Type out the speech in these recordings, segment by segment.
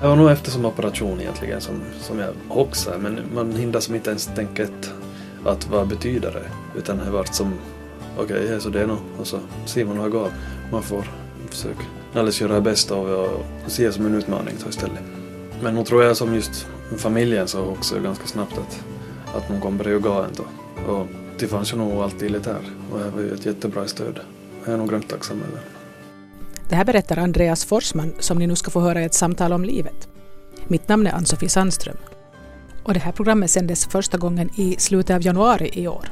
Det var nog efter som operation egentligen som, som jag hoxade men man hindrar som inte ens tänka ett, att vad betyder det? Utan det vart som okej, okay, så det är nog och så ser man hur det går. Man får försöka alldeles göra det bästa av det och se det som en utmaning så istället. Men nog tror jag som just familjen så också ganska snabbt att, att de kommer att gå ändå. Och det fanns ju nog alltid lite här och det var ju ett jättebra stöd. Jag är nog grymt tacksam över. Det här berättar Andreas Forsman som ni nu ska få höra i ett samtal om livet. Mitt namn är Ann-Sofie Sandström. Och det här programmet sändes första gången i slutet av januari i år.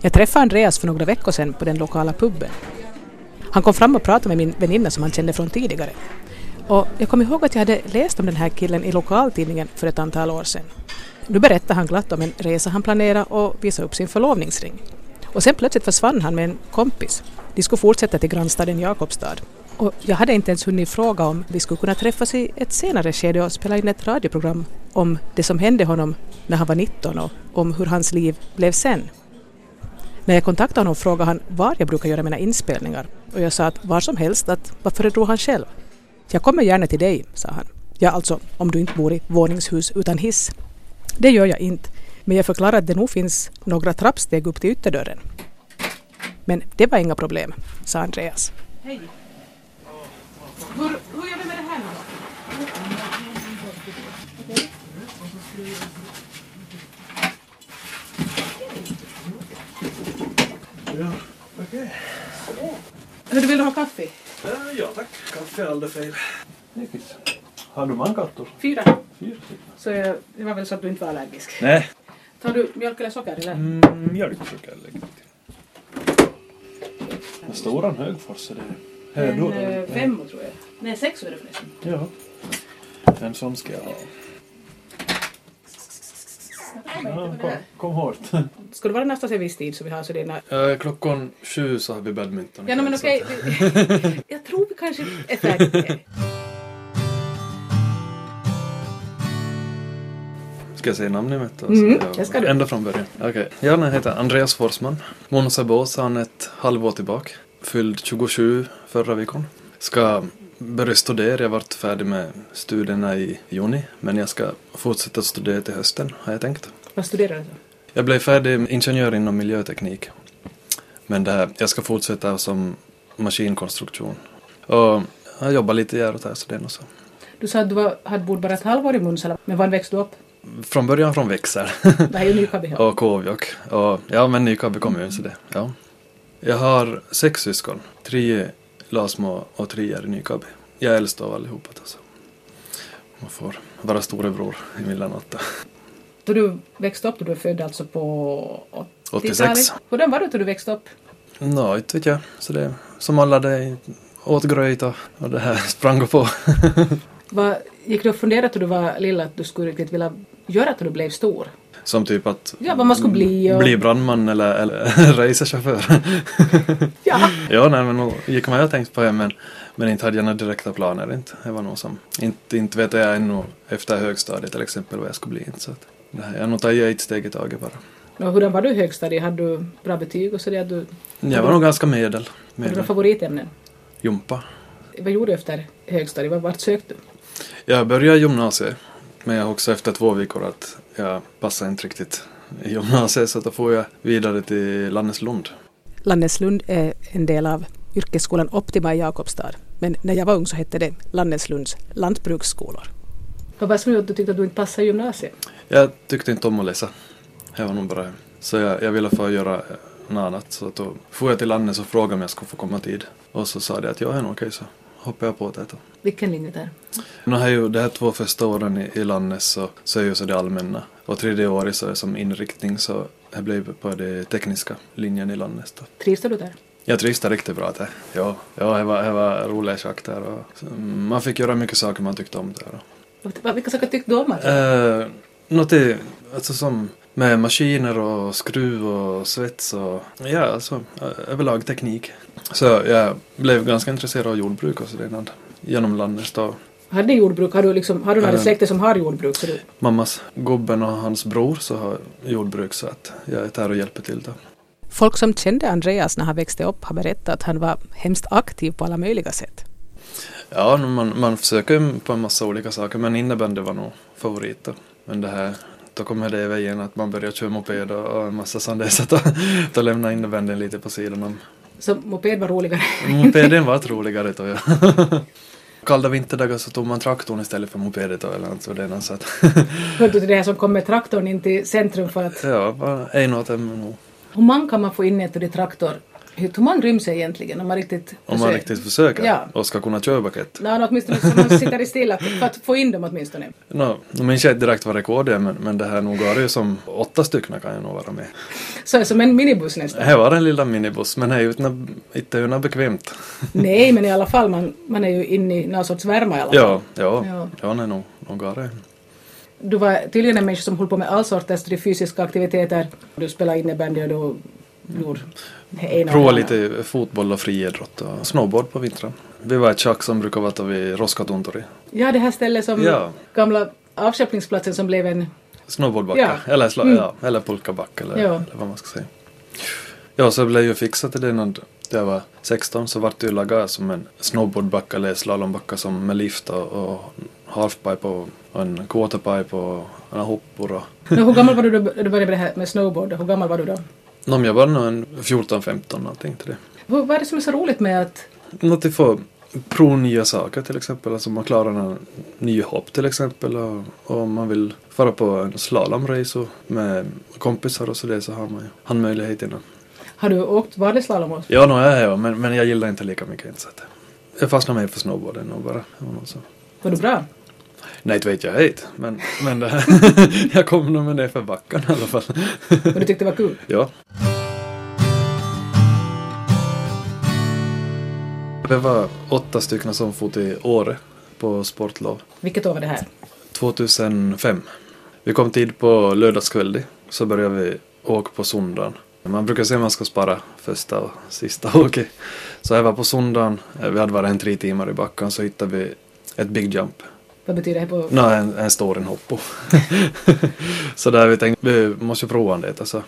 Jag träffade Andreas för några veckor sedan på den lokala puben. Han kom fram och pratade med min väninna som han kände från tidigare. Och jag kom ihåg att jag hade läst om den här killen i lokaltidningen för ett antal år sedan. Nu berättar han glatt om en resa han planerade och visar upp sin förlovningsring. Och sen plötsligt försvann han med en kompis. De skulle fortsätta till grannstaden Jakobstad. Och jag hade inte ens hunnit fråga om vi skulle kunna träffas i ett senare skede och spela in ett radioprogram om det som hände honom när han var 19 och om hur hans liv blev sen. När jag kontaktade honom frågade han var jag brukar göra mina inspelningar och jag sa att var som helst, att vad föredrog han själv? Jag kommer gärna till dig, sa han. Ja, alltså om du inte bor i våningshus utan hiss. Det gör jag inte, men jag förklarar att det nog finns några trappsteg upp till ytterdörren. Men det var inga problem, sa Andreas. Hej. Hur, hur gör vi med det här nu Ja, okej. Okay. Vill du ha kaffe? Ja tack, kaffe är aldrig fel. Har du många katter? Fyra. Fyra Så jag, det var väl så att du inte var allergisk? Nej. Tar du mjölk eller socker eller? Mm, mjölk brukar jag lägga till. Storan Högfors är det. En då, äh, fem tror jag. Nej, sex är det förresten. Ja. En sån ska jag ha. Ja, kom, kom hårt. Ska det vara viss tid så vi har så det är... Äh, klockan sju så har vi badminton. Ja, no, men okej. Okay. jag tror vi kanske är färdiga. Ska jag säga namnet? Alltså, mm, det ska du. Ända från början. Okej. Okay. Jag heter Andreas Forsman. Måns Bås han ett halvår tillbaka. Fylld 27 förra veckan. Ska börja studera. Jag varit färdig med studierna i juni. Men jag ska fortsätta studera till hösten har jag tänkt. Vad studerar du? Jag blev färdig ingenjör inom miljöteknik. Men det här, jag ska fortsätta som maskinkonstruktion. Och jag jobbar lite här och där så det är nog så. Du sa att du var, hade bott bara ett halvår i Munsala, men var växte du upp? Från början från Växel. Det är ju Nykabi. och Kåvjok. Och, ja, men Nykabi kommun så det. Ja. Jag har sex syskon. Tre Lasmo och tre är i Nykabi. Jag är äldst av allihopa. Alltså. Man får vara storebror i Millanatta. Då du växte upp, då du är född alltså på 86. Hur var det då du växte upp? Nå, inte vet jag. Så det, som alla det åt gröt och, och det här sprang på. Vad, gick du och funderade då du var lilla att du skulle riktigt vilja göra att du blev stor? Som typ att ja, vad man skulle bli, och... bli brandman eller, eller racerchaufför. ja. ja, nej men gick man jag tänkt på det men, men inte hade jag några direkta planer inte. Det var nog som, inte, inte vet jag ännu efter högstadiet till exempel vad jag skulle bli inte så att här, jag har nog tagit ett steg i taget bara. Och hur var du i högstadiet? Hade du bra betyg och så det? Du, jag var nog ganska medel. medel. Hade du favoritämnen? Jumpa. Vad gjorde du efter högstadiet? Vart sökte du? Jag började gymnasiet. Men jag också efter två veckor att jag passar inte riktigt i gymnasiet så då får jag vidare till Lanneslund. Lanneslund är en del av yrkesskolan Optima i Jakobstad. Men när jag var ung så hette det Lanneslunds lantbruksskolor. Vad var det som gjorde att du tyckte att du inte passade i gymnasiet? Jag tyckte inte om att läsa. Det var nog bara Så jag, jag ville få göra något annat. Så då får jag till Lannes och frågade om jag skulle få komma tid. Och så sa de att jag är nog okej så hoppade jag på det. Vilken linje där? Nu har ju de här två första åren i, i landet så, så är ju så det allmänna. Och tredje året så är som inriktning så jag blev på den tekniska linjen i landet. Trivs du där? Jag trivs där riktigt bra. Det. Ja, ja det, var, det var roliga schack där. Och, man fick göra mycket saker man tyckte om där. Vilka saker tyckte du om? Alltså? Eh, något i, alltså som med maskiner och skruv och svets och ja, alltså överlag teknik. Så jag blev ganska intresserad av jordbruk och så redan genom landet då. Hade jordbruk? Har du, liksom, har du några äh, släkter som har jordbruk? Så du... Mammas gubben och hans bror så har jordbruk så att jag är där och hjälper till då. Folk som kände Andreas när han växte upp har berättat att han var hemskt aktiv på alla möjliga sätt. Ja, man, man försöker på en massa olika saker men innebandy var nog favoriten. Men det här, då kommer det i vägen att man börjar köra moped och, en massa sånt där så att då lämnar innebandyn lite på sidan om. Så moped var roligare? Mopeden var roligare då ja. Kalla vinterdagar så tog man traktorn istället för mopedet eller något sådant. Så att Hörde du det här som kom med traktorn in till centrum för att... ja, en åt en nog. Hur många kan man få in i en traktor? Hur hur man ryms egentligen om man riktigt Om man försöker? riktigt försöker Ja. och ska kunna köra paket. Nej, no, åtminstone så man sitter stilla för att få in dem åtminstone. No, nu minns jag inte direkt vad rekord är men, men det här nog var det ju som åtta stycken kan jag nog vara med. Så är det som en minibuss nästan. Det var en lilla minibuss men det är ju inte, ju bekvämt. Nej, men i alla fall, man, man är ju inne i någon sorts värme i alla fall. Ja, ja, Ja. ja, nej, nog, nog var det. Du var tydligen en människa som höll på med all sorters fysiska aktiviteter. Du spelade innebandy och du gjorde Prova lite fotboll och friidrott och snowboard på vintern. Vi var ett schack som brukar vara vid Roskatuntori. Ja, det här stället som Ja. gamla avskeppningsplatsen som blev en... Snowboardbacka, Ja. eller, sla, Mm. ja, eller pulkabacka eller, eller vad man ska säga. Ja, så blev jag fixad till det när jag var 16 så vart det ju lagat som en snowboardbacka eller slalombacka som med lift och, och halfpipe och en quarterpipe och en hoppor och hur gammal var du då du började med det här med snowboard? Hur gammal var du då? Jag var nog en 14-15 någonting till det. Vad vad är det som är så roligt med att... Att få prova nya saker till exempel. Alltså man klarar en ny hopp till exempel. Och, och om man vill fara på en slalomrace och med kompisar och så det så har man ju han möjligheterna. Har du åkt vadeslalom också? Ja, no, jag jag, men, men jag gillar inte lika mycket inte så att jag fastnade med för snowboarden och bara. nog så. Var du bra? Nej, inte vet jag inte. Men, men det här, jag kom nog med det för backen i alla fall. Och du tyckte det var kul? Ja. Det var åtta stycken som for till Åre på sportlov. Vilket år var det här? 2005. Vi kom tid på lördagskvällen så började vi åka på söndagen. Man brukar säga att man ska spara första och sista åket. Så jag var på söndagen, eh, vi hade varit en tre timmar i backen så hittade vi ett big jump. Vad betyder det på... Nej, en, en stor en hoppo. så där vi tänkte, vi måste ju prova det. Alltså.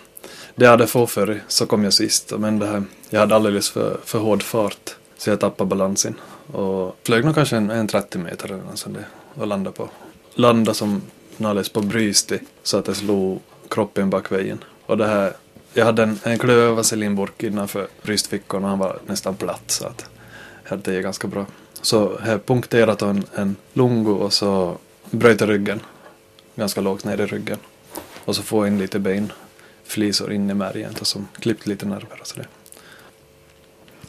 Det jag hade fått förr, så kom jag sist. Men det här, jag hade alldeles för, för hård fart. Så jag tappade balansen. Och flög nog kanske en, en 30 meter eller något sånt där. Och landade på. Landade som alldeles på brystet. Så att det slog kroppen bak vägen. Och det här, jag hade en, en klöv vaselinburk innanför bröstfickan och han var nästan platt. Så att det är ganska bra. Så jag punkterat en, en lungo och så bröt jag ryggen. Ganska lågt ner i ryggen. Och så får jag in lite benflisor in i märgen och som klippt lite nerver och sådär.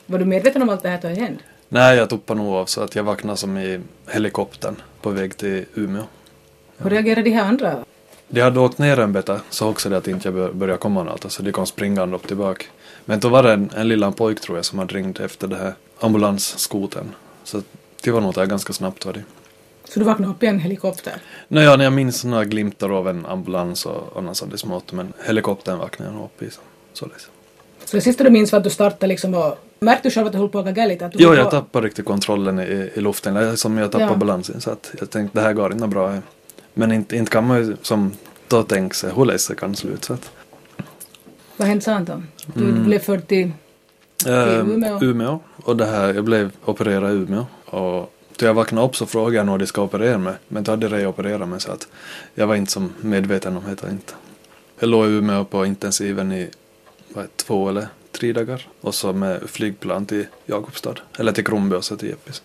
Var du medveten om allt det här att hände? Nej, jag tuppade nog av så att jag vaknade som i helikoptern på väg till Umeå. Hur reagerade de här andra? De hade åkt ner en beta så också det att inte jag bör- började komma något. Så de kom springande upp tillbaka. Men då var det en, en liten pojk tror jag som hade ringt efter det här ambulansskoten. Så det var nog där ganska snabbt var det. Så du vaknade upp i en helikopter? Nej, ja, jag minns några glimtar av en ambulans och, något sånt smått. Men helikoptern vaknade jag upp i. Så, således. Så det sista du minns var att du startade liksom och... Märkte du själv att du höll på att gagga lite? Att Jo, jag på- tappade riktigt kontrollen i, i luften. Som jag tappade Ja. balansen. Så att jag tänkte det här går inte bra. Men inte, inte kan man ju som då tänka sig hur det kan sluta. Så Vad hände sen då? Du Mm. blev förd till... Eh, Umeå. Umeå. Och det här, jag blev opererad i Umeå. Och då jag vaknade upp så frågade jag när de ska operera mig. Men då hade de opererat mig så att jag var inte som medveten om det inte. Jag låg i Umeå på intensiven i vad, två eller tre dagar. Och så med flygplan till Jakobstad. Eller till Kronby och så till Jeppis.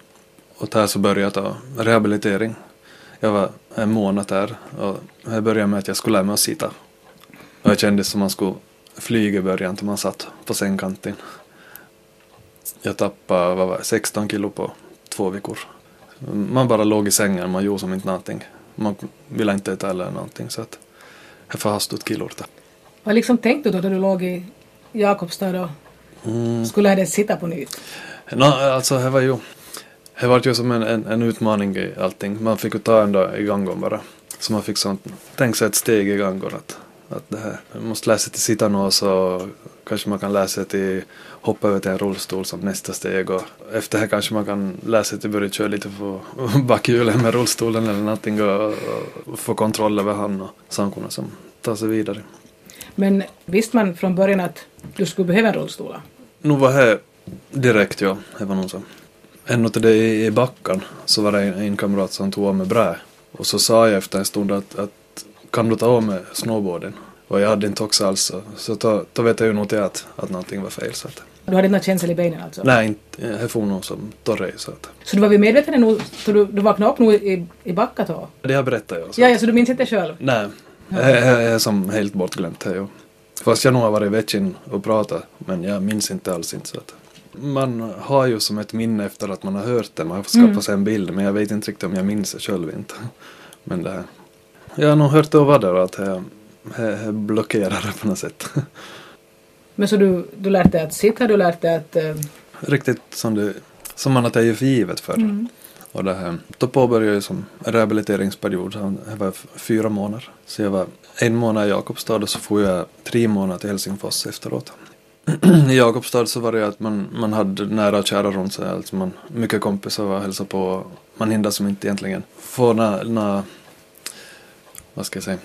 Och där så började jag ta rehabilitering. Jag var en månad där och jag började med att jag skulle lära mig att sitta. Och jag kände som man skulle flyga i början till man satt på sängkanten. Jag tappade vad var det, 16 kilo på två veckor. Man bara låg i sängen, man gjorde som inte någonting. Man ville inte äta eller någonting så att jag förhastade kilor. Vad liksom tänkte du då du låg i Jakobstad och Mm. skulle dig sitta på nytt? No, alltså det var ju det var ju som en, en, en utmaning i allting. Man fick ju ta en dag i gången bara. Så man fick sånt, tänk sig ett steg i gången att, att det här, man måste lära sig till sitta nu och så kanske man kan lära sig till hoppa över till en rullstol som nästa steg och efter det kanske man kan lära sig till börja köra lite på backhjulen med rullstolen eller någonting och, och få kontroll över han och sankorna som tar sig vidare. Men visste man från början att du skulle behöva en rullstol? Nu var det direkt ja, det var nog så. ännu till det i, backan så var det en, en kamrat som tog av mig brä. Och så sa jag efter en stund att, att kan du ta av mig snowboarden? Och jag hade inte också alls så, så då, då vet jag ju nog till att, att någonting var fel. Så att, Du hade inte någon känsla i benen alltså? nej, inte, jag får nog som torrej så att. Så du var vid medveten nog, så du, du vaknade upp nog i, i backa då? Det har berättat jag. Så. Ja, ja, så du minns inte själv? Nej, jag, är som helt bortglömt ju. Fast jag nog har varit i Vetchin och pratat, men jag minns inte alls inte så att. Man har ju som ett minne efter att man har hört det, man har skaffat Mm. sig en bild, men jag vet inte riktigt om jag minns det själv inte. Men det här. Jag har nog hört det och vad det att jag, jag, jag blockerar det på något sätt. Men så du, du lärt dig att sitta, du lärt dig att... eh, Riktigt som, det, som man har tagit för givet för. Mm. Och det här, då påbörjade jag som rehabiliteringsperiod. Det var fyra månader. Så jag var en månad i Jakobstad och så får jag tre månader till Helsingfors efteråt. I Jakobstad så var det att man, man hade nära och kära runt sig. Alltså man, mycket kompisar var och hälsade på. Man hindrade som inte egentligen få na, vad ska jag säga,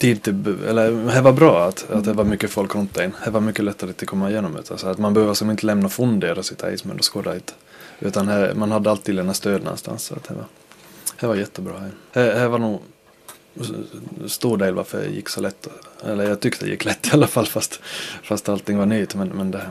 tid till, bu- eller det var bra att, att det var mycket folk runt en. Det var mycket lättare att komma igenom det. Alltså att man behöver som inte lämna fundera sitt ejsmen och skåda inte. Utan här, man hade alltid en stöd någonstans. Så att det, var, det var jättebra. Det, det var nog stor del varför jag gick så lätt. Eller jag tyckte det gick lätt i alla fall fast, fast allting var nytt. Men, men det,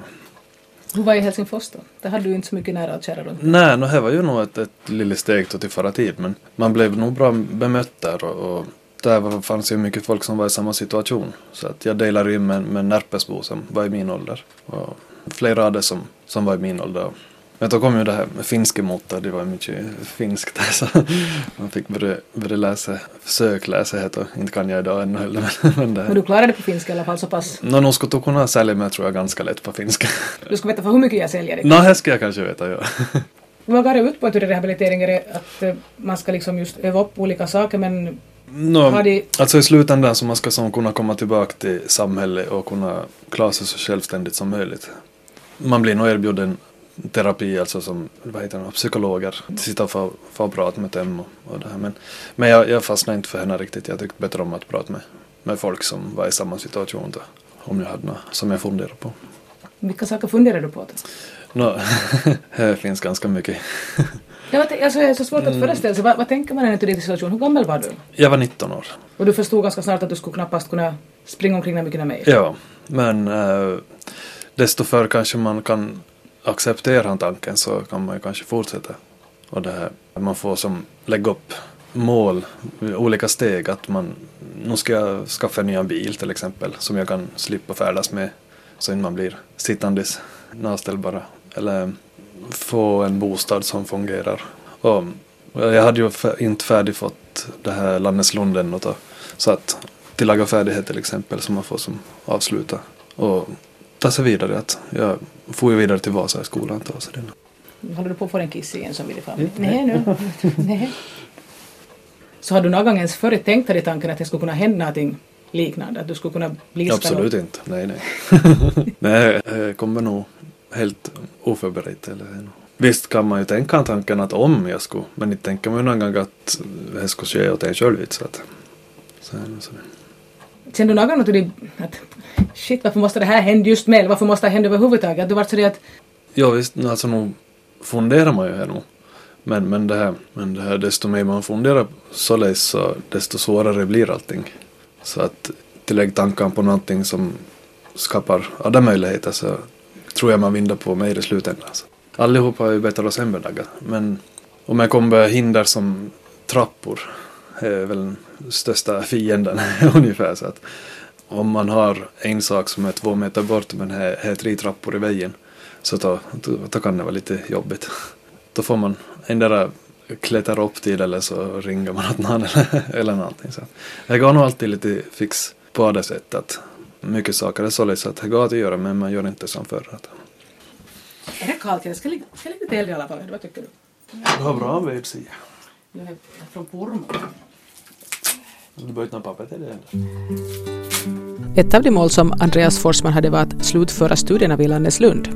Hur var i Helsingfors då? Där hade du inte så mycket nära och kära runt. nej, no, det var ju nog ett, ett litet steg till förra tid. Men man blev nog bra bemött där. Och, och där fanns ju mycket folk som var i samma situation. Så att jag delade rum med, med Närpesbo som var i min ålder. Och flera hade som, som var i min ålder. Men då kom ju det här med finska motor, det var mycket finskt där så man fick börja, börja läsa, försökläsa heter inte kan jag idag ännu heller men, men du klarade det på finska i alla fall så pass. Nå, nog skulle du kunna sälja mig tror jag ganska lätt på finska. Du ska veta för hur mycket jag säljer. Nå, det ska jag kanske veta, ja. Vad går det ut på att rehabilitering? Är att eh, man ska liksom just öva upp olika saker men Nå, har de... alltså i slutändan så man ska som kunna komma tillbaka till samhället och kunna klara sig så självständigt som möjligt. Man blir nog erbjuden terapi, alltså som vad heter det, psykologer, sitta och få, få prata med dem och, och det här. Men, men jag, jag fastnade inte för henne riktigt. Jag tyckte bättre om att prata med, med folk som var i samma situation då, om jag hade något som jag funderade på. Vilka saker funderar du på? Då? Nå, det finns ganska mycket. Det var, alltså, det är så svårt Mm. att föreställa sig. Vad, vad tänker man när du din situation? Hur gammal var du? Jag var 19 år. Och du förstod ganska snart att du skulle knappast kunna springa omkring där mycket mer. Ja, men äh, desto förr kanske man kan acceptera tanken så kan man ju kanske fortsätta. Och det här, man får som lägga upp mål, olika steg. Att man, nu ska jag skaffa en ny bil till exempel som jag kan slippa färdas med så inte man blir sittandes naställbara. Eller få en bostad som fungerar. Och jag hade ju inte färdigfått det här Lanneslunden och då, så att tillaga färdighet till exempel som man får som avsluta och ta sig vidare. Att jag får ju vidare till Vasa i skolan då, så det. Håller du på att få en kiss igen som vill fram? Mm. Nej nu. Nej. Så har du någon gång ens förr tänkt dig i tanken att det skulle kunna hända någonting liknande? Att du skulle kunna bli Absolut inte, nej nej. nej, jag kommer nog helt oförberedd. Eller, visst kan man ju tänka tanken att om jag skulle, men inte tänker man ju någon gång att det skulle ske åt en själv. Så att, så är det så. Kände du någon gång att du att shit varför måste det här hända just? Eller varför måste det hända överhuvudtaget? Att du vart så det att Ja visst, alltså nog funderar man ju här nog. Men, men, det här, men det här, desto mer man funderar således så desto svårare blir allting. Så att tillägg tanken på någonting som skapar andra möjligheter så tror jag man vinner på mig i slutändan. Alltså. Allihopa har ju bättre och sämre dagar. Men om jag kommer hinder som trappor är väl den största fienden ungefär. Så att om man har en sak som är två meter bort men här här är tre trappor i vägen så då, då, då kan det vara lite jobbigt. Då får man endera klättra upp till eller så ringer man åt någon eller, eller någonting. Så jag går nog alltid lite fix på det sättet att mycket saker är således att det går att göra men man gör inte som förr. Är det kallt? Jag ska ligga, ska ligga lite eld i alla fall. Vad tycker du? Du har bra vedsida. Jag är från Pormo. Du behöver inte papper till det. Ett av de mål som Andreas Forsman hade var att slutföra studierna vid Lanneslund.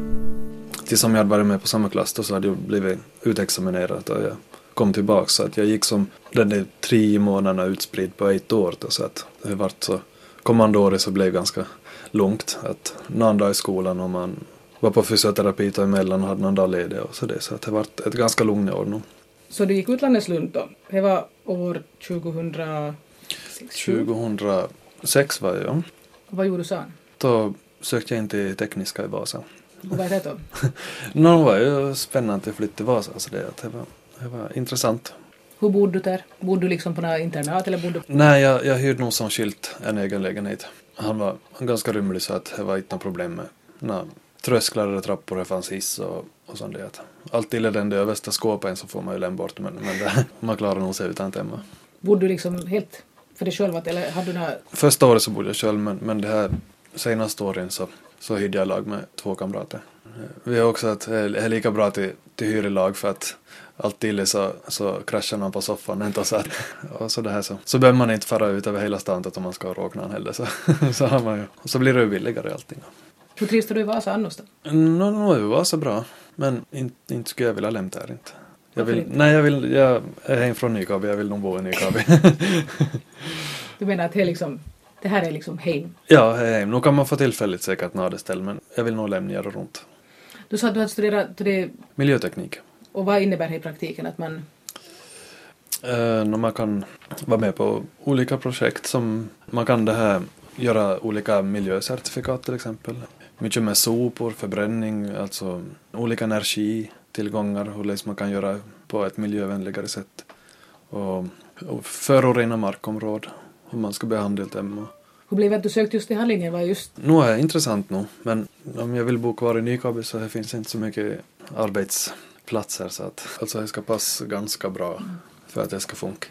Tills som jag hade varit med på samma klass då så hade jag blivit utexaminerad och jag kom tillbaka så att jag gick som den där tre månaderna utspridd på ett år då, så att det vart så kommande året så blev det ganska långt att någon dag i skolan och man var på fysioterapi då emellan och hade någon dag ledig och så det. Så det varit ett ganska lugnt år nu. Så du gick utlandets Lund då? Det var år 2006? 2006 var jag. Vad gjorde du sen? Då sökte jag in till Tekniska i Vasa. Och vad är det då? Nå, det var ju spännande att flytta till Vasa så det, det, var, det var intressant. Hur bodde du där? Bodde du liksom på något internat eller bodde. Nej, jag, jag hyrde nog som skilt en egen lägenhet. Han var ganska rymlig så att det var inte något problem med några trösklar eller trappor, det fanns hiss och, och sånt där. Allt illa den där översta skåpen så får man ju lämna bort men, men det, man klarar nog sig utan temma. Bodde du liksom helt för dig själv eller hade du några... Första året så bodde jag själv men, men det här senaste åren så, så hyrde jag lag med två kamrater. Vi har också att det är lika bra till, till hyrelag för att allt illa så, så kraschar någon på soffan inte så att, och så det här så, så behöver man inte fara ut över hela stan om man ska råka någon heller så, så har man ju, och så blir det ju billigare allting. Hur trivs du i Vasa annars då? Nå, no, var så bra men inte, inte skulle jag vilja lämna där inte. Jag vill, inte? nej, jag vill, jag är hem från Nykabi, jag vill nog bo i Nykabi. Du menar att det är liksom... Det här är liksom hem. ja, hem. Nu kan man få tillfälligt säkert några ställ men jag vill nog lämna runt. Du sa att du hade studerat till det... Miljöteknik. Och vad innebär det i praktiken? Att man... När man kan vara med på olika projekt som man kan det här göra olika miljöcertifikat till exempel. Mycket med sopor, förbränning, alltså olika energitillgångar, hur liksom man kan göra på ett miljövänligare sätt. Och, och förorena markområden, hur man ska behandla dem. Och, Hur blev det att du sökte just den här linjen? Var just... nu är det intressant nu, men om jag vill bo kvar i Nykabi så det finns inte så mycket arbetsplatser så att alltså det ska passa ganska bra för att det ska funka.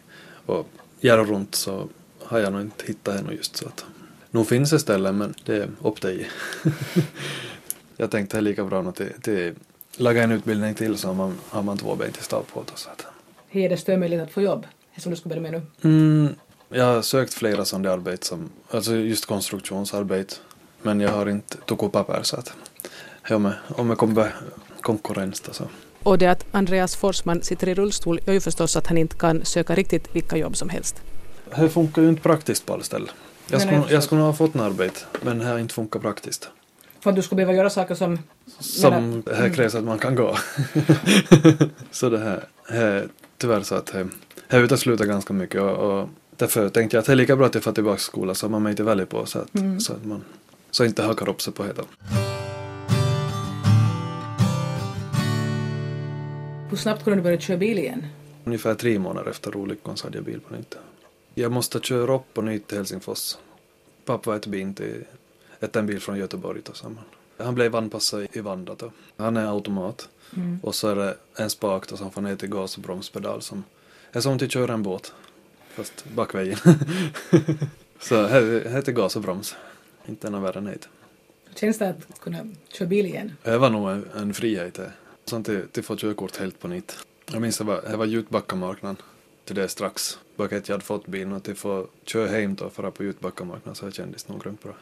Och göra runt så har jag nog inte hittat ännu just så att nu finns det ställen men det är upp till dig. jag tänkte det är lika bra att till, till laga en utbildning till så har man, har man två ben till stav på det. Så att. Är det stödmöjligt att få jobb? Som du ska börja med nu. Mm, jag har sökt flera sådana arbeten, som, alltså just konstruktionsarbete. Men jag har inte tagit upp papper så att om jag, om jag kommer konkurrens så. Och det att Andreas Forsman sitter i rullstol gör ju förstås att han inte kan söka riktigt vilka jobb som helst. Det funkar ju inte praktiskt på alla ställen. Jag skulle, jag skulle ha fått en arbete, men det har inte funkat praktiskt. För att du skulle behöva göra saker som... Som här krävs att man kan gå. så det här, här tyvärr så att det, det utesluter ganska mycket och, och därför tänkte jag att det är lika bra att jag får tillbaka skolan så man inte väldigt på så att, Mm. så att man så inte hakar upp sig på det. Hur snabbt kunde du börja köra bil igen? Ungefär tre månader efter olyckan så hade jag bil på nytt. Jag måste köra upp på nytt till Helsingfors. Pappa var ett bin till ett en bil från Göteborg då samman. Han blev anpassad i Vanda då. Han är automat. Mm. Och så är det en spak då som får ner till gas och bromspedal som är som att köra en båt. Fast bakvägen. så här heter gas och broms. Inte något värre än. Känns det att kunna köra bil igen? Det var nog en, en frihet det. Sånt till, till få körkort helt på nytt. Jag minns det var, det var Jutbackamarknaden. Till det strax. Bak att jag hade fått bilen och till få köra hem då för att på Jutbackamarknaden så det kändes nog grymt bra.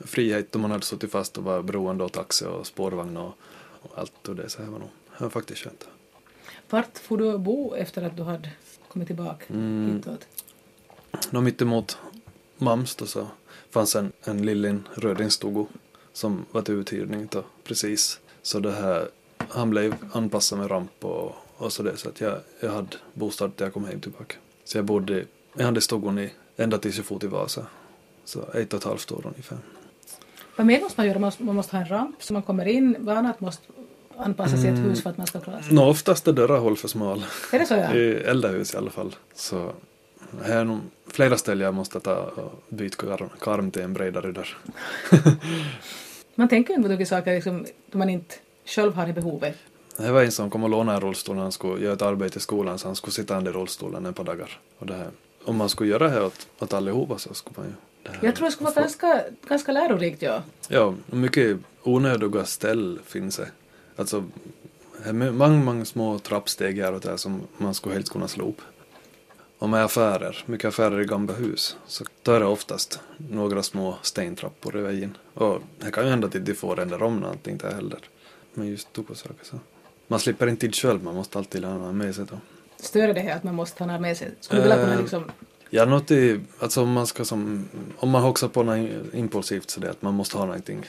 Frihet då man hade suttit fast och var beroende av taxi och spårvagn och, och allt och det så det var nog det var faktiskt skönt. Vart får du bo efter att du hade kommit tillbaka Mm. hitåt? Nå mitt emot Mams då så fanns en, en liten rödingstuga som var till uthyrning då precis. Så det här, han blev anpassad med ramp och, och så det så att jag, jag hade bostad till jag kom hem tillbaka. Så jag bodde, jag hade stugan i, ända tills jag for till Vasa. Så ett och ett halvt år ungefär. Vad mer måste man göra? Man måste, man måste ha en ramp så man kommer in. Vad annat måste anpassas i ett hus för att man ska klara sig? Nå oftast är dörrar håll för smal. Är det så ja? I äldre hus i alla fall. Så här är nog flera ställen jag måste ta och byta karm, karm till en bredare dörr. Man tänker ju inte på mycket saker liksom, då man inte själv har det behovet. Det var en som kom och lånade en rullstol när han skulle göra ett arbete i skolan så han skulle sitta i rullstolen ett par dagar. Och det här, om man skulle göra det här åt, åt allihopa så skulle man ju... Jag tror det skulle vara ganska, ganska lärorikt ja. Ja, mycket onödiga ställ finns det. Alltså, det är många, många små trappsteg här och där som man skulle helst kunna slå upp. Och med affärer, mycket affärer i gamla hus, så då är det oftast några små stentrappor i vägen. Och det kan ju hända att de får ändra om någonting där heller. Men just saker så. Man slipper inte tid själv, man måste alltid ha någon med sig då. Stör det här att man måste ha med sig? Skulle du vilja kunna Eh, liksom... Ja, något i, alltså om man ska som, om man hoxar på något impulsivt så det att man måste ha någonting.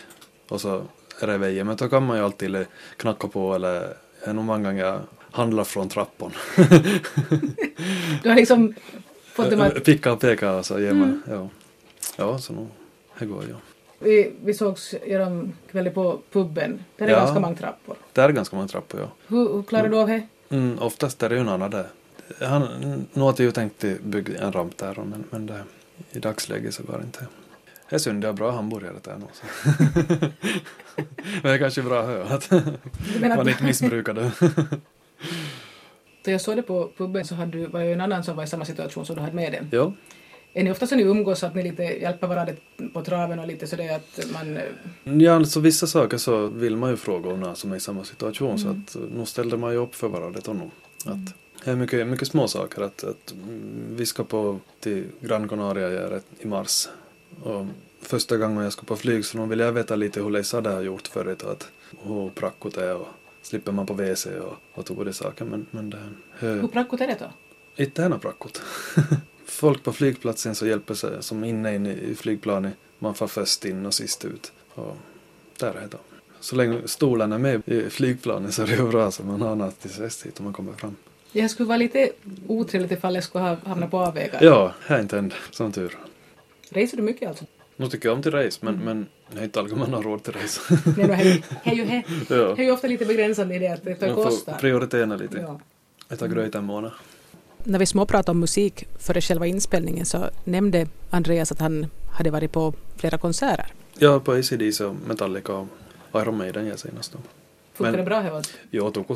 Och så är i vägen. Men då kan man ju alltid knacka på eller är nog många gånger jag handlar från trappan. du har liksom fått dem att... Picka och peka och så ger man, mm. ja. Ja, så nog, det går ju. Ja. Vi, vi sågs kvällen på puben. Där är ja, ganska många trappor. Där är ganska många trappor, ja. Hur, hur klarar du av det? Mm, oftast är det ju en annan där. Han, nu hade ju tänkt bygga en ramp där men, men det, i dagsläget så går det inte. Det är synd, jag har bra hamburgare där nu. men det är kanske bra att höra att man inte missbrukar det. Då jag såg det på puben så hade du, var ju en annan som var i samma situation som du hade med dig. Ja. Är ni ofta så ni umgås att ni lite hjälper varandra på traven och lite så det att man... Eh, ja, alltså vissa saker så vill man ju fråga om när som är i samma situation mm. så att nu ställde man ju upp för varandra då nog. Mm. Att, det är mycket, mycket små saker att, att vi ska på till Gran Canaria i mars och första gången jag ska på flyg så vill jag veta lite hur Leisa har gjort förut och att hur prackot är och slipper man på WC och, och saker men, men det... Hur prackot är det då? Inte är prackot. Folk på flygplatsen så hjälper sig som inne in i flygplanet. Man får först in och sist ut. Och där är det. Så länge stolen är med i flygplanet så är det ju bra så man har något till sig hit om man kommer fram. Det skulle vara lite otrevligt ifall jag skulle hamna på avvägar. Ja, här är inte än, som tur. Reser du mycket alltså? Nu tycker jag om till race men, mm. men det är inte alltid man har råd till race. Nej, no, hej, hej, hej. Ja. Det är ju ofta lite begränsande i det att det kostar. Prioritera lite. Ja. Det tar gröt en månad. När vi småpratade om musik före själva inspelningen så nämnde Andreas att han hade varit på flera konserter. Ja, på ACDC och Metallica och Iron Maiden jag senast. Funkar det bra här? Ja, tog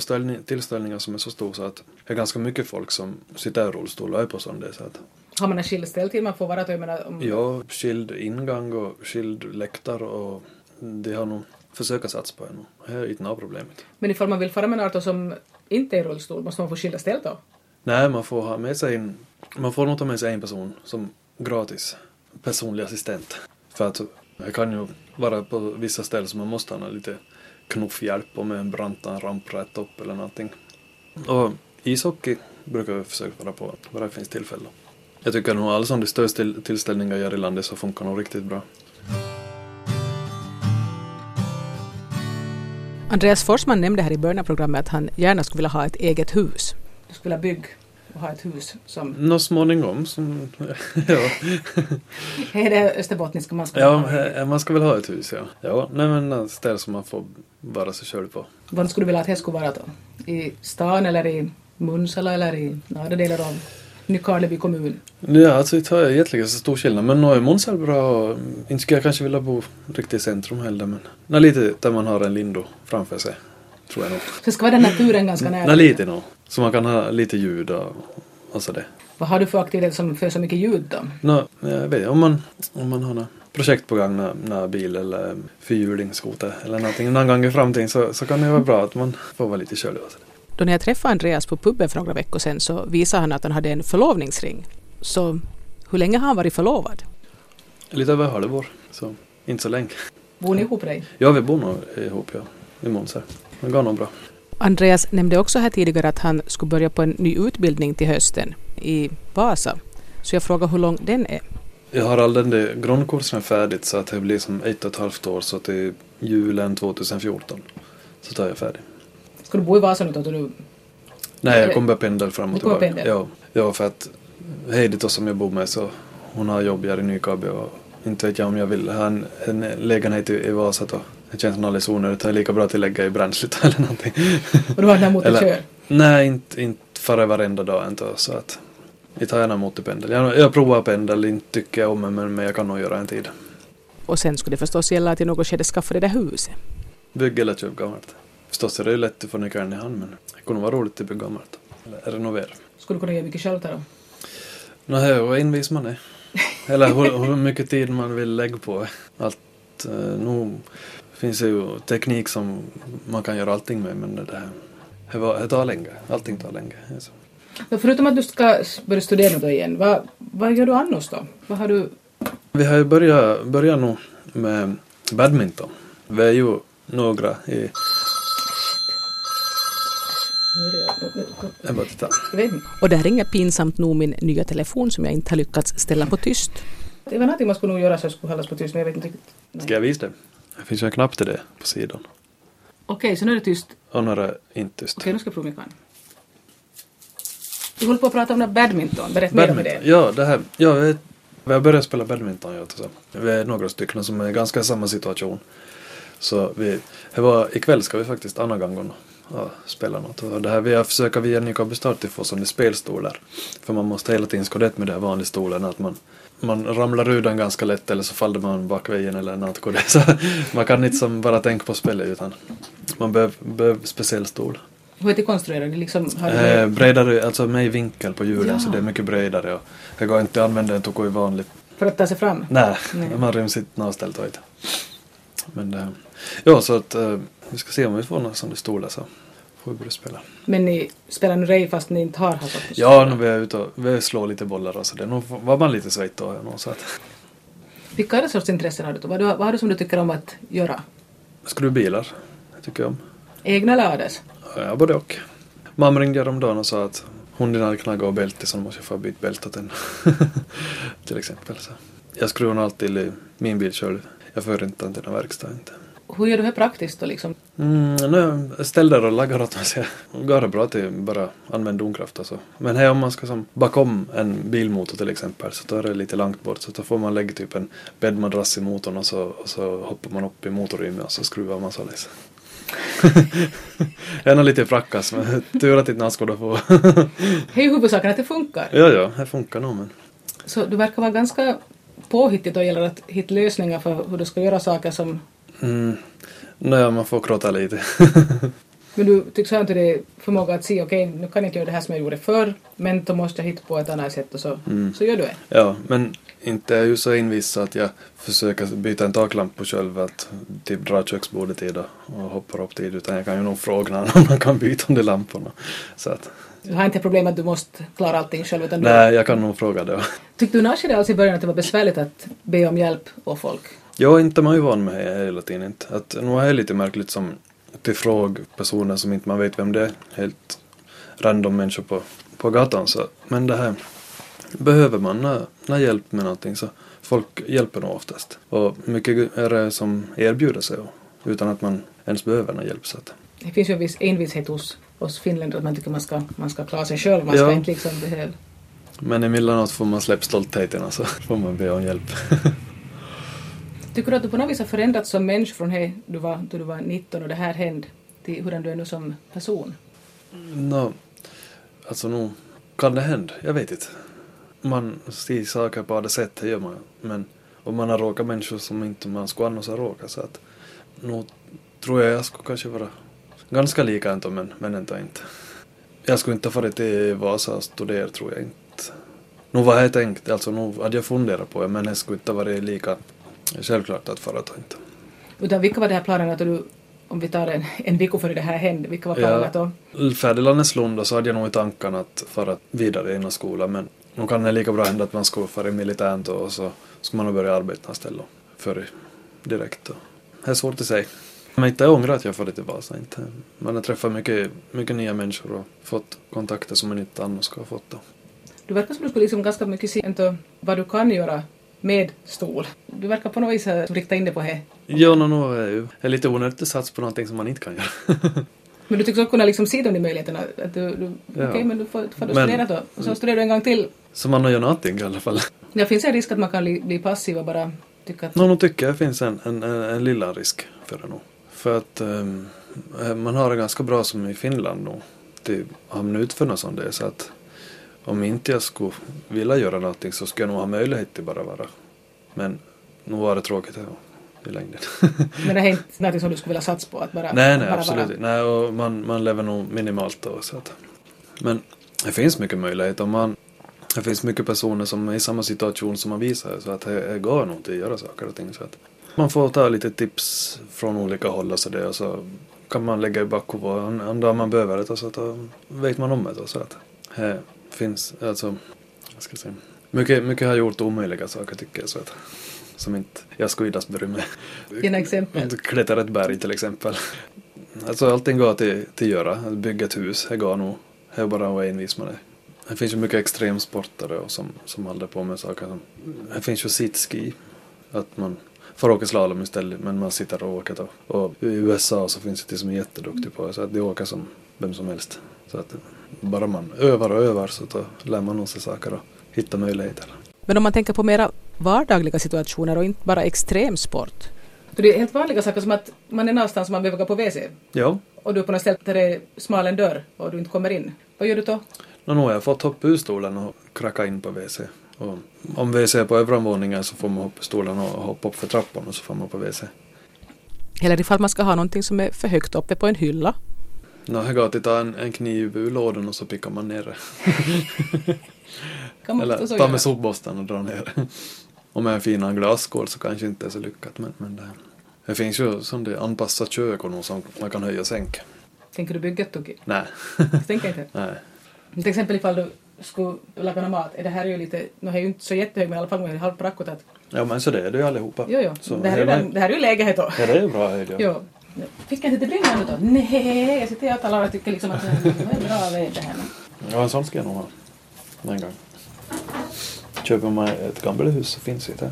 tillställningar som är så stora så att det är ganska mycket folk som sitter i rullstol och är på sånt så att har man en skild ställtid man får vara då? Menar, om... Ja, skild ingång och skild läktare och det har nog försöka satsa på ännu. Det är inte något problemet. Men ifall man vill fara med en som inte är i rullstol, måste man få skilda ställ då? Nej, man får ha med sig en, man får nog ta med sig en person som gratis personlig assistent. För att det kan ju vara på vissa ställen som man måste ha lite knuffhjälp och med en brant ramp rätt upp eller någonting. Och ishockey brukar vi försöka vara på bara det finns tillfälle. Jag tycker nog alla sådana större tillställningar gör i landet så funkar nog riktigt bra. Andreas Forsman nämnde här i början av programmet att han gärna skulle vilja ha ett eget hus. Du skulle vilja bygga och ha ett hus som... Nå småningom. Som, ja. är det österbottniska man ska ja, ha? man ska väl ha ett hus, ja. Ja, nej men ett ställe som man får vara sig själv på. Var skulle du vilja att det skulle vara då? I stan eller i Munsala eller i norra delar av Nykarleby kommun? Ja, alltså det har egentligen så stor skillnad. Men nu är Måns bra inte skulle jag kanske vilja bo riktigt i centrum heller. Men nej, lite där man har en lindo framför sig. Tror jag nog. Så ska vara den naturen ganska nära? Nej, lite nog. Så man kan ha lite ljud och, och sådär. Vad har du för aktiviteter som för så mycket ljud då? No, jag vet om man, om man har något projekt på gång, när bil eller fyrhjulingsskoter eller någonting någon gång i framtiden så, så kan det vara bra att man får vara lite själv. Då när jag träffade Andreas på puben för några veckor sedan så visade han att han hade en förlovningsring. Så hur länge har han varit förlovad? Lite över halvår, så inte så länge. Bor ni ihop dig? Ja, vi bor nog ihop ja, i Måns här. Det går nog bra. Andreas nämnde också här tidigare att han skulle börja på en ny utbildning till hösten i Vasa. Så jag frågar hur lång den är. Jag har all den där grundkursen färdigt så att det blir som ett och ett halvt år så till julen 2014 så tar jag färdig. Ska du bo i Vasa nu då? Du... Nej, jag kommer börja pendla fram och tillbaka. Ja, ja, för att Heidi då som jag bor med så hon har jobb här i Nykabi och inte vet jag om jag vill ha en, en lägenhet i, i Vasa då. Det känns som alldeles onödigt. Det är lika bra att lägga i bränslet eller någonting. Och du har den mot kör? Nej, inte, inte fara varenda dag inte så att jag tar gärna motorpendel. Jag, jag provar pendel, inte tycker jag om det men, men jag kan nog göra en tid. Och sen skulle det förstås gälla att i något skede skaffa det där huset. Bygga eller köpa gammalt. Förstås är det ju lätt att få nyckeln i hand men det kunde vara roligt att bygga gammalt. Eller renovera. Skulle du kunna göra mycket själv då? Nej, vad envis man är. Eller hur, hur, mycket tid man vill lägga på allt. Uh, nu finns det ju teknik som man kan göra allting med men det här, det tar länge. Allting tar länge. Alltså. Förutom att du ska börja studera då igen, vad, vad gör du annars då? Vad har du? Vi har ju börjat, börjat nu med badminton. Vi är ju några i jag bara titta. Och det här ringer pinsamt nog min nya telefon som jag inte har lyckats ställa på tyst. Det var någonting man skulle nog göra så jag skulle hållas på tyst men jag vet inte riktigt. Ska jag visa det? Det finns ju en knapp till det på sidan. Okej, så nu är det tyst. Och nu är det inte tyst. Okej, nu ska jag prova min kan. Du håller på att prata om badminton. Berätta mer om det. Ja, det här. Ja, vi, vi har börjat spela badminton. Ja, tillsammans. vi är några stycken som är ganska i samma situation. Så vi, det var, ikväll ska vi faktiskt andra gången ja, spela något. Och det här vi har försökt via Nykarleby till få sådana spelstolar. För man måste hela tiden skåda med de här vanliga stolarna. Att man, man ramlar ur den ganska lätt eller så faller man bakvägen eller något. Så man kan inte som bara tänka på spelet utan man behöver, behöver speciell stol. Hur är det konstruerat? Det liksom, har du... Eh, bredare, alltså med vinkel på hjulen Ja. så det är mycket bredare. Och det går inte att använda en toko i vanlig. För att ta sig fram? Nej, Nej. man ryms inte någonstans Men det, ja så att eh, vi ska se om vi får några sådana stolar så får vi börja spela. Men ni spelar nu rej fast ni inte har haft något Ja, nu vi är ute och vi slår lite bollar och så det. Nu var man lite svett då. Så att, Vilka andra sorts intressen har du? Vad, vad har du som du tycker om att göra? skruvbilar, tycker jag om. Egna andras? Ja, både och. Mamma ringde häromdagen och sa att hunden hade knaggat och bälte så nu måste jag få byta bälte åt den. Till exempel. Så. Jag skruvar alltid i min bil själv. Jag för inte den till någon verkstad inte. Hur gör du det praktiskt då liksom? Mm, nu, ställ där och lagar åt så jag Går det bra till bara använda domkraft och så. Men här om man ska som bakom en bilmotor till exempel så då är det lite långt bort. Så då får man lägga typ en bäddmadrass i motorn och så, och så hoppar man upp i motorrymmet och så skruvar man således. jag är nog lite frackas men tur att inte någon skulle få. Det är ju huvudsaken att det funkar. ja, ja, det funkar nog men. Så du verkar vara ganska påhittig då gäller att hitta lösningar för hur du ska göra saker som... Mm, nej, man får gråta lite. Men du tycks ha inte det förmåga att se okej, nu kan jag inte göra det här som jag gjorde förr, men då måste jag hitta på ett annat sätt och så, Mm. så gör du det. Ja, men inte är jag ju så envis så att jag försöker byta en taklampa själv att typ dra köksbordet i det och hoppar upp tid utan jag kan ju nog fråga någon om man kan byta de lamporna. Så att, Du har inte problem att du måste klara allting själv utan du... nej, jag kan nog fråga det. Tyckte du Nashi alls i början att det var besvärligt att be om hjälp av folk? Är inte man ju van med det hela tiden inte. Att nu är det lite märkligt som till fråga personer som inte man vet vem det är. Helt random människor på, på gatan så. Men det här behöver man när, när hjälp med någonting så folk hjälper nog oftast. Och mycket är det som erbjuder sig utan att man ens behöver någon hjälp. Så att, Det finns ju en viss envishet hos oss finländare att man tycker man ska, man ska klara sig själv, man ska Ja. inte liksom behöva... men emellanåt får man släppa stoltheten och så får man be om hjälp. Tycker du att du på något vis har förändrats som människa från det du var, då du var 19 och det här hände till hurdan du är nu som person? Nå, alltså nu kan det hända. Jag vet inte. Man ser saker på det sättet, det gör man. Men om man har råkat människor som inte man skulle annars ha råkat så att nu tror jag jag skulle kanske vara ganska lika ändå men, men ändå inte. Jag skulle inte ha farit till Vasa och studerat tror jag inte. Nu var jag tänkt, alltså nu hade jag funderat på det men det skulle inte ha varit lika självklart att fara då inte. Utan vilka var det här planerna då du, om vi tar en, en vecka före det här hände, vilka var planerna då? Färdiglandeslund och så hade jag nog i tankarna att fara vidare inom skolan men nu kan det lika bra hända att man ska fara i militären och så ska man nog börja arbeta istället för direkt. Då. Det är svårt att säga. Men inte jag ångrar att jag farit till Vasa inte. Man har träffat mycket, mycket nya människor och fått kontakter som man inte annars skulle ha fått då. Du verkar som du skulle liksom ganska mycket se vad du kan göra med stol. Du verkar på något vis ha riktat in dig på det. Ja, no, no, är ju är lite onödigt att satsa på någonting som man inte kan göra. Men du tycks också kunna liksom se de möjligheterna. Att du, du, Ja. Okej, men du får, får du Men- studera då. Och så studerar du en gång till. så man har ju någonting i alla fall. Det finns en risk att man kan bli, bli passiv och bara tycka att... Nå, nu tycker jag finns en, en, en, en lilla risk för det nog. För att ehm, man har det ganska bra som i Finland nu. Till hamna utför något sånt där. Så att om inte jag skulle vilja göra någonting så skulle jag nog ha möjlighet till bara vara. Men nu var det tråkigt här i längden. Men det är inte någonting som du skulle vilja satsa på? Att bara, nej, nej, bara absolut vara-. Nej, och man, man lever nog minimalt då. Så att, men det finns mycket möjligheter. Man, det finns mycket personer som är i samma situation som man visar. Så att det, går nog till att göra saker och ting. Så att man får ta lite tips från olika håll och så det. Och så kan man lägga i bakhuvudet. En, en dag man behöver det och så att vet man om det. Och så att finns, alltså, vad ska jag säga. Mycket, mycket har gjort omöjliga saker tycker jag. Så att, som inte jag bry med. Gärna exempel. Klättra ett berg till exempel. Alltså allting går till, till göra. Att bygga ett hus, det går nog. Det är bara att vara envis med det. Det finns ju mycket extremsportare och som, som håller på med saker som... Det finns ju sitski. Att man får åka slalom istället men man sitter och åker då. Och i USA så finns det de som är jätteduktiga på det så att de åker som vem som helst. Så att bara man övar och övar så då lär man nog sig saker och hitta möjligheter. Men om man tänker på mera vardagliga situationer och inte bara extremsport? Det är helt vanliga saker som att man är någonstans och man behöver gå på WC. Ja. Och du är på något ställe där det är smal en dörr och du inte kommer in. Vad gör du då? Nå, nu har jag fått hoppa ur stolen och kracka in på WC. Och om WC är på övre våningen så får man hoppa ur stolen och hoppa upp för trappan och så får man på WC. Eller ifall man ska ha någonting som är för högt uppe på en hylla. Nå, jag går att ta en, en kniv ur lådan och så pickar man ner det. Eller ta med sopborsten och dra ner det. Om jag är en fin glasskål så kanske inte är så lyckat men, men det, det finns ju som det anpassat kök och något som man kan höja och sänka. Tänker du bygga ett tugg? Nej. Tänker inte. Nej. Till exempel ifall du skulle laga någon mat. Det här är ju lite, nu är ju inte så jättehög men i alla fall är halvt prackot att Ja men så det är det ju allihopa. jo jo, Så det här är den- det här är ju läget då. Ja det är ju bra höjd ja. Jo. Fick jag inte bringa nu då? Nej, jag sitter och talar och tycker liksom att det är bra väg det här. Ja en sån ska jag nog ha. En gång. Köper man ett gammalt hus så finns det.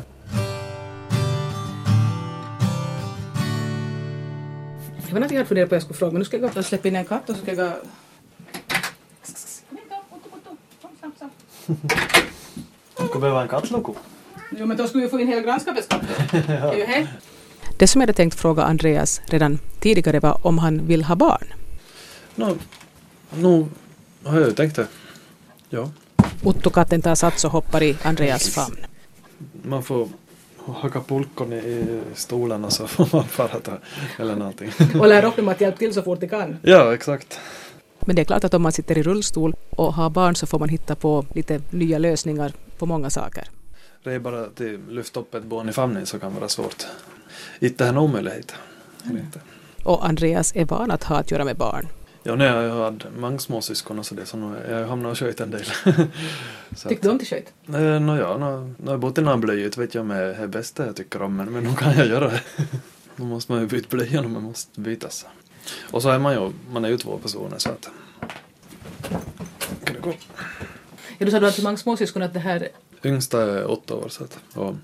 Det var något jag hade funderat på jag skulle fråga men nu ska jag gå och släppa in en katt och så ska jag gå... Du ska behöva en kattloko. Jo men då skulle vi få in hela grannskapets katt då. Det som jag hade tänkt fråga Andreas redan tidigare var om han vill ha barn. Nå, nu har jag ju tänkt det. Ja. Otto-katten tar sats och hoppar i Andreas famn. Man får hacka pulkon i, i stolarna så får man bara ta eller någonting. Och lär upp dem att hjälpa till så fort de kan. Ja exakt. Men det är klart att om man sitter i rullstol och har barn så får man hitta på lite nya lösningar på många saker. Det är bara att lyfta upp ett barn i famnen så kan vara svårt. Inte en omöjlighet. Inte. Och Andreas är van att ha att göra med barn. Ja, nej, jag hade många småsyskon och så det, så nu, jag hamnade och sköt en del. Tyckte du om till sköt? att, eh, Nå ja, nu har jag bott i någon blöjut vet jag om det är bästa jag tycker om, men, men nu kan jag göra det. Då måste man ju byta blöjan och man måste bytas. Och så är man ju, man är ju två personer så att... Kan det gå? Ja, du sa du hade många småsyskon att det här... Yngsta är åtta år så att, och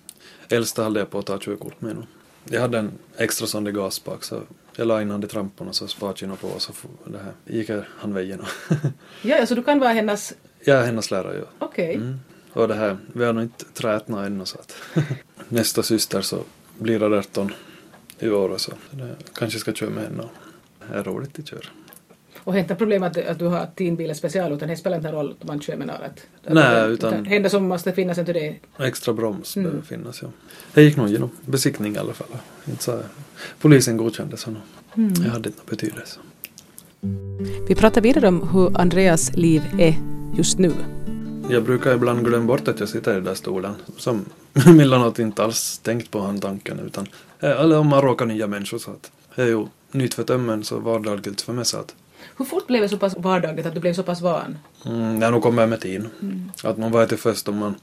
äldsta höll jag på att ta körkort med nu. Jag hade en extra sån gaspak så jag la in han i tramporna så sparkina på och så det här, gick han vägen. Ja, ja, så du kan vara hennes... är hennes lärare ju. Okej. Mm. Och det här, vi har nog inte trätnat ännu så att nästa syster så blir det 18 i år och så. Det, kanske ska köra med henne det är roligt att köra. Och det är inte problem att, att du har teambilen special utan det spelar inte roll att man kör med något. Att, Nej, att, utan- Det enda som måste finnas är till det. Extra broms Mm. behöver finnas ja. Jag gick nog genom besiktning i alla fall. Inte så, polisen godkände så nog. Jag hade inte någon betydelse. Vi pratar vidare om hur Andreas liv är just nu. Jag brukar ibland glömma bort att jag sitter i den där stolen. Som Millanot inte alls tänkt på han tanken. Utan, eller om man råkar nya människor så att det är ju nytt för tömmen så vardagligt för mig så att Hur fort blev det så pass vardagligt att du blev så pass van? Mm, ja, nu kommer jag med tiden. Att man vet ju först om man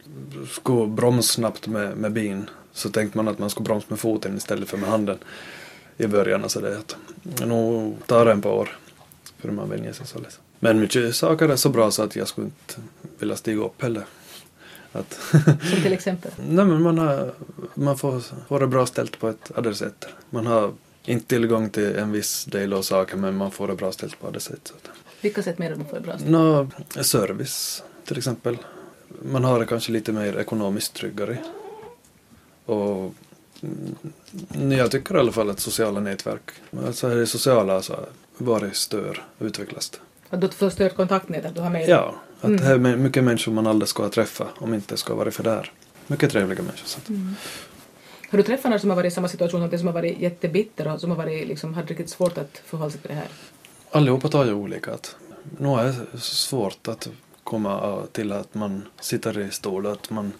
skulle bromsa snabbt med, med bilen så tänkte man att man skulle bromsa med foten istället för med handen i början. Alltså det att, nu tar det en par år för man vänjer sig så lätt. Men mycket saker är så bra så att jag skulle inte vilja stiga upp heller. Att, Som till exempel? nej men man, har, man får, får det bra ställt på ett annat sätt. Man har inte tillgång till en viss del av saker men man får det bra ställt på annat sätt. Så att, Vilka sätt menar du får bra? Nå, service till exempel. Man har det kanske lite mer ekonomiskt tryggare. Och mm, jag tycker i alla fall att sociala nätverk, alltså det sociala så varit större utvecklas det. Att du får stört kontaktnät, att du har med Ja, att Mm. det är my- mycket människor man aldrig ska träffa om inte ska vara för där. Mycket trevliga människor. Så att, Har du träffat någon som har varit i samma situation som dig, som har varit jättebitter och som har varit, liksom, hade riktigt svårt att förhålla sig till det här? Allihopa tar ju olika. Att, nu är det svårt att komma till att man sitter i stol, att man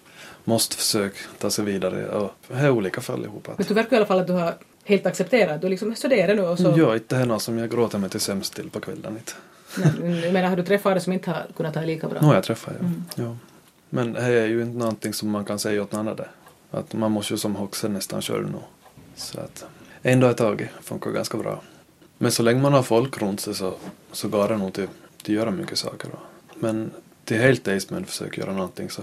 måste försöka ta sig vidare. Och det är olika för allihopa. Men du verkar i alla fall att du har helt accepterat, du liksom studerar nu och så... Är inte henne som jag gråter mig till sämst till på kvällen. Inte. Nej, men jag menar, har du träffat andra som inte har kunnat ha lika bra? Nu har jag träffat ja. Mm. ja. Men det är ju inte någonting som man kan säga åt någon annan. Att man måste ju som hoxen nästan själv nu. Så att en dag i taget funkar ganska bra. Men så länge man har folk runt sig så, så går det nog till, till göra mycket saker. Då. Men till helt days men försöker göra någonting så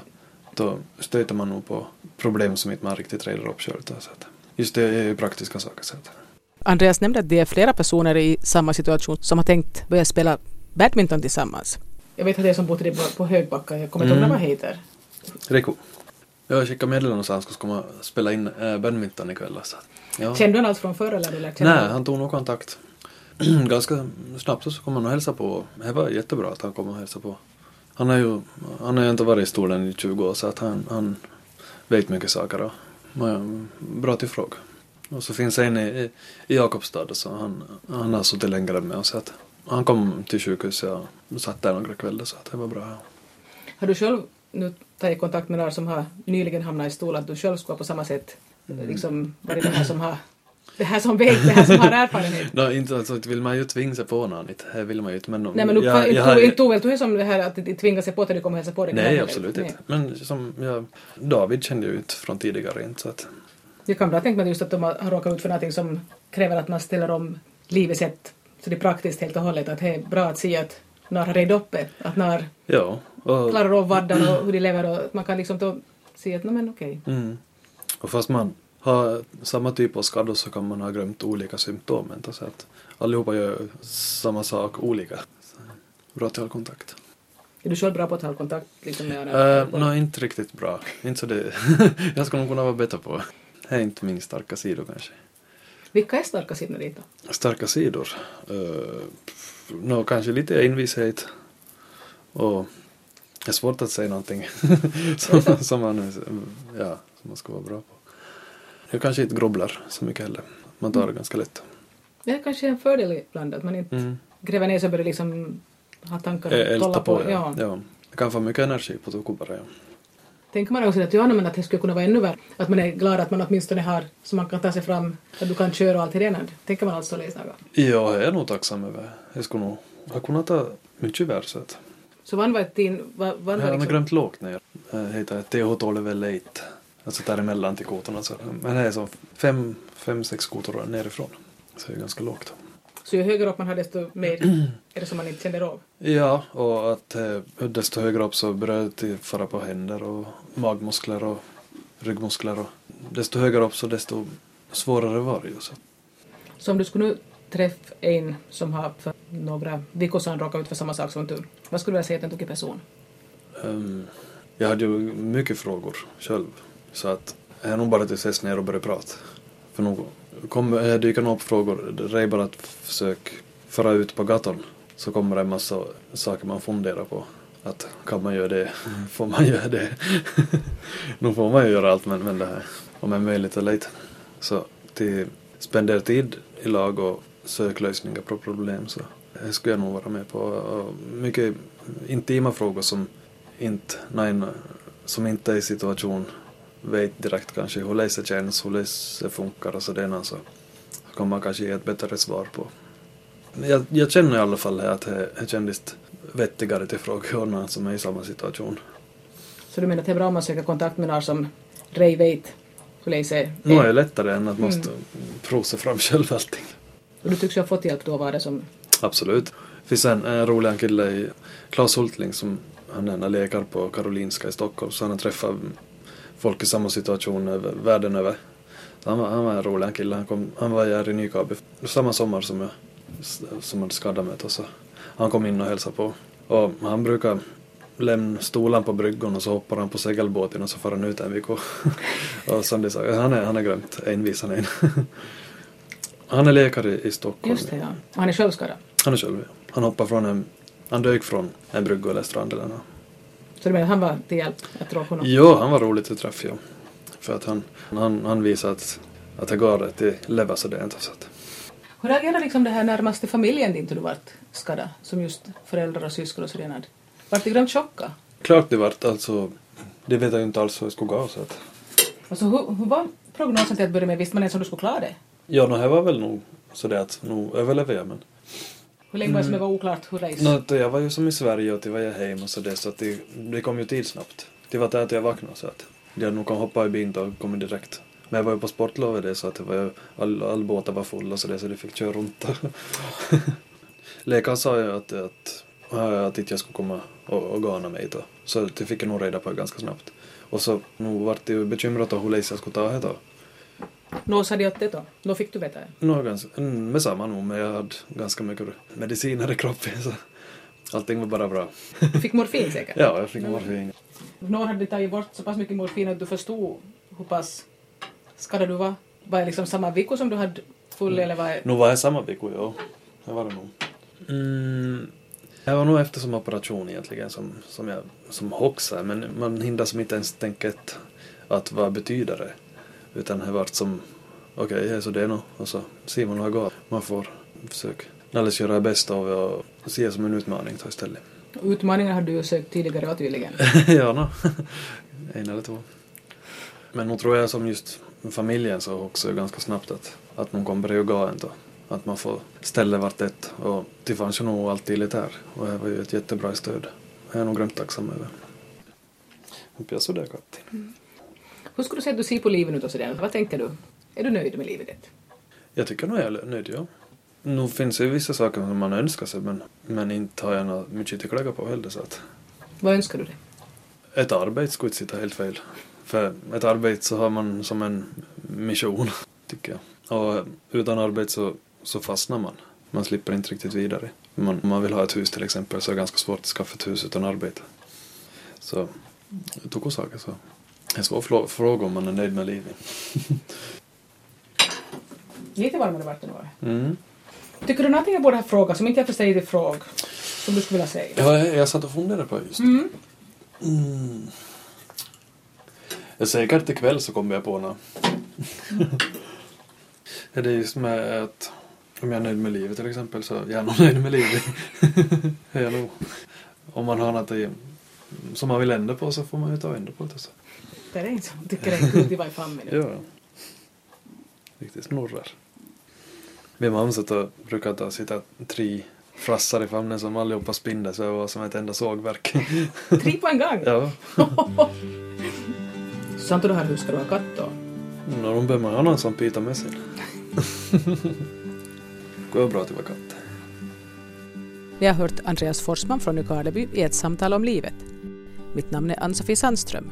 då stöter man nog på problem som inte man riktigt reder upp själv. Då, så att Just det är ju praktiska saker. Så att. Andreas nämnde att det är flera personer i samma situation som har tänkt börja spela badminton tillsammans. Jag vet att det är som på, på Högbacka, jag kommer inte ihåg Mm. vad han heter. Riku. Jag skickade meddelande och sa att han skulle komma spela in äh, badminton ikväll. Så. att, Ja. Kände du alls från förr eller har du lärt känna Nej, han tog nog kontakt. Ganska snabbt så kom han och hälsade på. Det var jättebra att han kom och hälsade på. Han har ju, han har ju inte varit i stolen i 20 år så att han, han vet mycket saker och bra till fråga. Och så finns en i, i, Jakobstad så han, han har suttit längre med oss. Att han kom till sjukhuset och satt där några kvällar så att det var bra. Har du själv nu tagit kontakt med några som har nyligen hamnat i stol, att du själv ska på samma sätt Mm. liksom varit det här som har det här som vet, det här som har erfarenhet? No, inte, alltså, inte vill man ju tvinga sig på någon, inte. det vill man ju inte. Men, Nej men du jag- jag, jag jag, väl du som det här att de tvingar sig på att du kommer hälsa på dig? Nej, absolut inte. Men som jag, David kände ju ut från tidigare inte så att Jag kan bra tänka mig just att de har råkat ut för någonting som kräver att man ställer om livet sätt så det är praktiskt helt och hållet. Att det är bra att se att när har redd uppe, att när ja. Och, klarar av vardagen och hur de lever och man kan liksom då se att nej men okej. mm. och fast man har samma typ av skador så kan man ha glömt olika symptom. Inte? Så att allihopa gör samma sak olika. Så, bra att ha kontakt. Är du själv bra på att ha kontakt liksom med? Uh, no, inte riktigt bra. Inte så det. jag skulle nog kunna vara bättre på. Det är inte min starka sida kanske. Vilka är starka sidor dit då? Starka sidor? Uh, no, kanske lite envishet. Och det är svårt att säga någonting som, som, man, ja, som man ska vara bra på. Jag kanske inte grubblar så mycket heller. Man tar det ganska lätt. Det är kanske en fördel ibland att man inte Mm. gräver ner sig och börjar liksom ha tankar och Älta kolla på, på. ja. Ja. ja. Det kan få mycket energi på tukubara, ja. Tänker man också att, ja, men att det skulle kunna vara ännu värre. Att man är glad att man åtminstone har så man kan ta sig fram, att du kan köra och allt i det där. Tänker man alltså läsa något? Ja, jag är nog tacksam över. Jag skulle nog ha kunnat ta mycket värre. Så vann var ett din... Vann Jag var liksom, glömt lågt ner. Det heter TH12 Late. Alltså däremellan till kotorna. Så. Men det är så fem, fem, sex kotor nerifrån. Så det är ganska lågt. så ju högre upp man har desto mer är det som man inte känner av. Ja, och att eh, desto högre upp så börjar det fara på händer och magmuskler och ryggmuskler. Och desto högre upp så desto svårare var det ju. Så. Så om du skulle nu träff en som har för några veckor sedan råkat ut för samma sak som du, vad skulle du vilja säga till en tokig person? Um, jag hade ju mycket frågor själv. Så att jag är nog bara till ses ner och börja prata. För nog kommer, eh, dyker nog upp frågor. Det är bara att försöka föra ut på gatan. Så kommer det en massa saker man funderar på. Att kan man göra det? Får man göra det? nu får man ju göra allt men, men det här om är möjligt och lite. Så till spendera tid i lag och söka lösningar på problem så det skulle jag nog vara med på. Mycket intima frågor som inte, nej, som inte är i situation vet direkt kanske hur det känns, hur det funkar och sådär så kan man kanske ge ett bättre svar på. Jag, jag känner i alla fall att det, kändes vettigare till frågorna som är i samma situation. Så du menar att det är bra om man söker kontakt med någon som rej vet hur det är? Nu är det lättare än att måste prova sig fram själv allting. Och du tycks ju ha fått hjälp då, var det som... Absolut. Det finns en, en rolig en kille i Claes Hultling som han är en läkare på Karolinska i Stockholm så han har träffat folk i samma situation över, världen över. Så han, var, han var en rolig kille. Han, kom, han var här i Nykabi samma sommar som jag som hade skadat mig. Så han kom in och hälsade på. Och han brukar lämna stolen på bryggan och så hoppar han på segelbåten och så far han ut en vecka. och som det sa, han är, han är glömt envis han är. Han är läkare i Stockholm. Just det, ja. Och han är självskadad. Han är själv, ja. Han hoppade från en... Han dök från en brygga eller strand eller något. Så du menar han var till hjälp att dra honom? Jo, han var roligt att träffa, ja. För att han, han, han visade att, att det går att lever så det är inte så att... Hur reagerar liksom det här närmaste familjen din då du vart skadad? Som just föräldrar och syskon och sådär. Vart de grönt chocka? Klart det vart alltså... Det vet jag ju inte alls hur det skulle gå så att... Alltså hur, hur var prognosen till att börja med? Visste man ens om du skulle klara det? Ja, det var väl nog så det att nu överlever jag men... Hur länge var det som det var oklart hur race? No, jag var ju som i Sverige och till var jag hem och så det så att det, det kom ju tid snabbt. Det var där att jag vaknade så att... Hade nog kan hoppa i bilen och kommit direkt. Men jag var ju på sportlovet det så att det var ju, all, all båtar var fulla så det så de fick köra runt. Läkaren sa ju att, att, att inte jag skulle komma och, och gana mig då. Så det fick jag nog reda på ganska snabbt. Och så nu vart det ju bekymrat hur länge jag skulle ta det då. Nå sa de åt det då? Nå fick du veta det? Nå, ganska, mm, med samma nog, men jag hade ganska mycket mediciner i kroppen så allting var bara bra. Du fick morfin säkert? Ja, jag fick morfin. Nå hade de tagit bort så pass mycket morfin att du förstod hur pass skadad du var? Var det liksom samma vecka som du hade full eller var det... Nu var jag samma vecka, ja. Det var det nog. Mm, det var nog efter som operation egentligen som, som jag som hoxade, men man hinner som inte ens tänka att vad betyder det? Utan det vart som, okej, okay, så det är nog, och så ser man hur det går. Man får försöka alldeles göra det bästa av det och se det som en utmaning då istället. Utmaningar har du ju sökt tidigare och tydligen. ja, no. en eller två. Men nog tror jag som just familjen så också ganska snabbt att, att någon kommer att gå ändå. Att man får ställa vart ett och det fanns ju nog alltid lite här och det var ju ett jättebra stöd. Jag är nog grymt tacksam över. Hoppas det Katti. Mm. Hur skulle du säga att du ser på livet nu då sådär? Vad tänker du? Är du nöjd med livet ditt? Jag tycker nog jag är nöjd, ja. Nu finns det ju vissa saker som man önskar sig men, men inte har jag något mycket att klaga på heller så att... Vad önskar du dig? Ett arbete skulle inte sitta helt fel. För ett arbete så har man som en mission, tycker jag. Och utan arbete så, så fastnar man. Man slipper inte riktigt vidare. Man, om man vill ha ett hus till exempel så är det ganska svårt att skaffa ett hus utan arbete. Så, tog saker så. En svår fråga om man är nöjd med livet. Lite varmare vatten var det. Mm. Tycker du någonting jag borde ha frågat som inte jag förstår dig fråga? Som du skulle vilja säga? Ja, jag, jag satt och funderade på just mm. Mm. Jag säkert ikväll så kommer jag på något. det är just med att om jag är nöjd med livet till exempel så är jag nog nöjd med livet. är jag nog. Om man har något i, som man vill ändra på så får man ju ta och ändra på det. Så. Det är inte som tycker det är kul i fem minuter. Ja. Riktigt snurrar. Min mamma brukar ta sitta tre frassar i famnen som allihopa spinner så jag var som ett enda sågverk. tre på en gång? Ja. Sant du här, hur ska du ha katt då? No, de behöver man ha någon som pitar med sig. Det går bra att vara katt. Vi har hört Andreas Forsman från Nykarleby i ett samtal om livet. Mitt namn är Ann-Sofie Sandström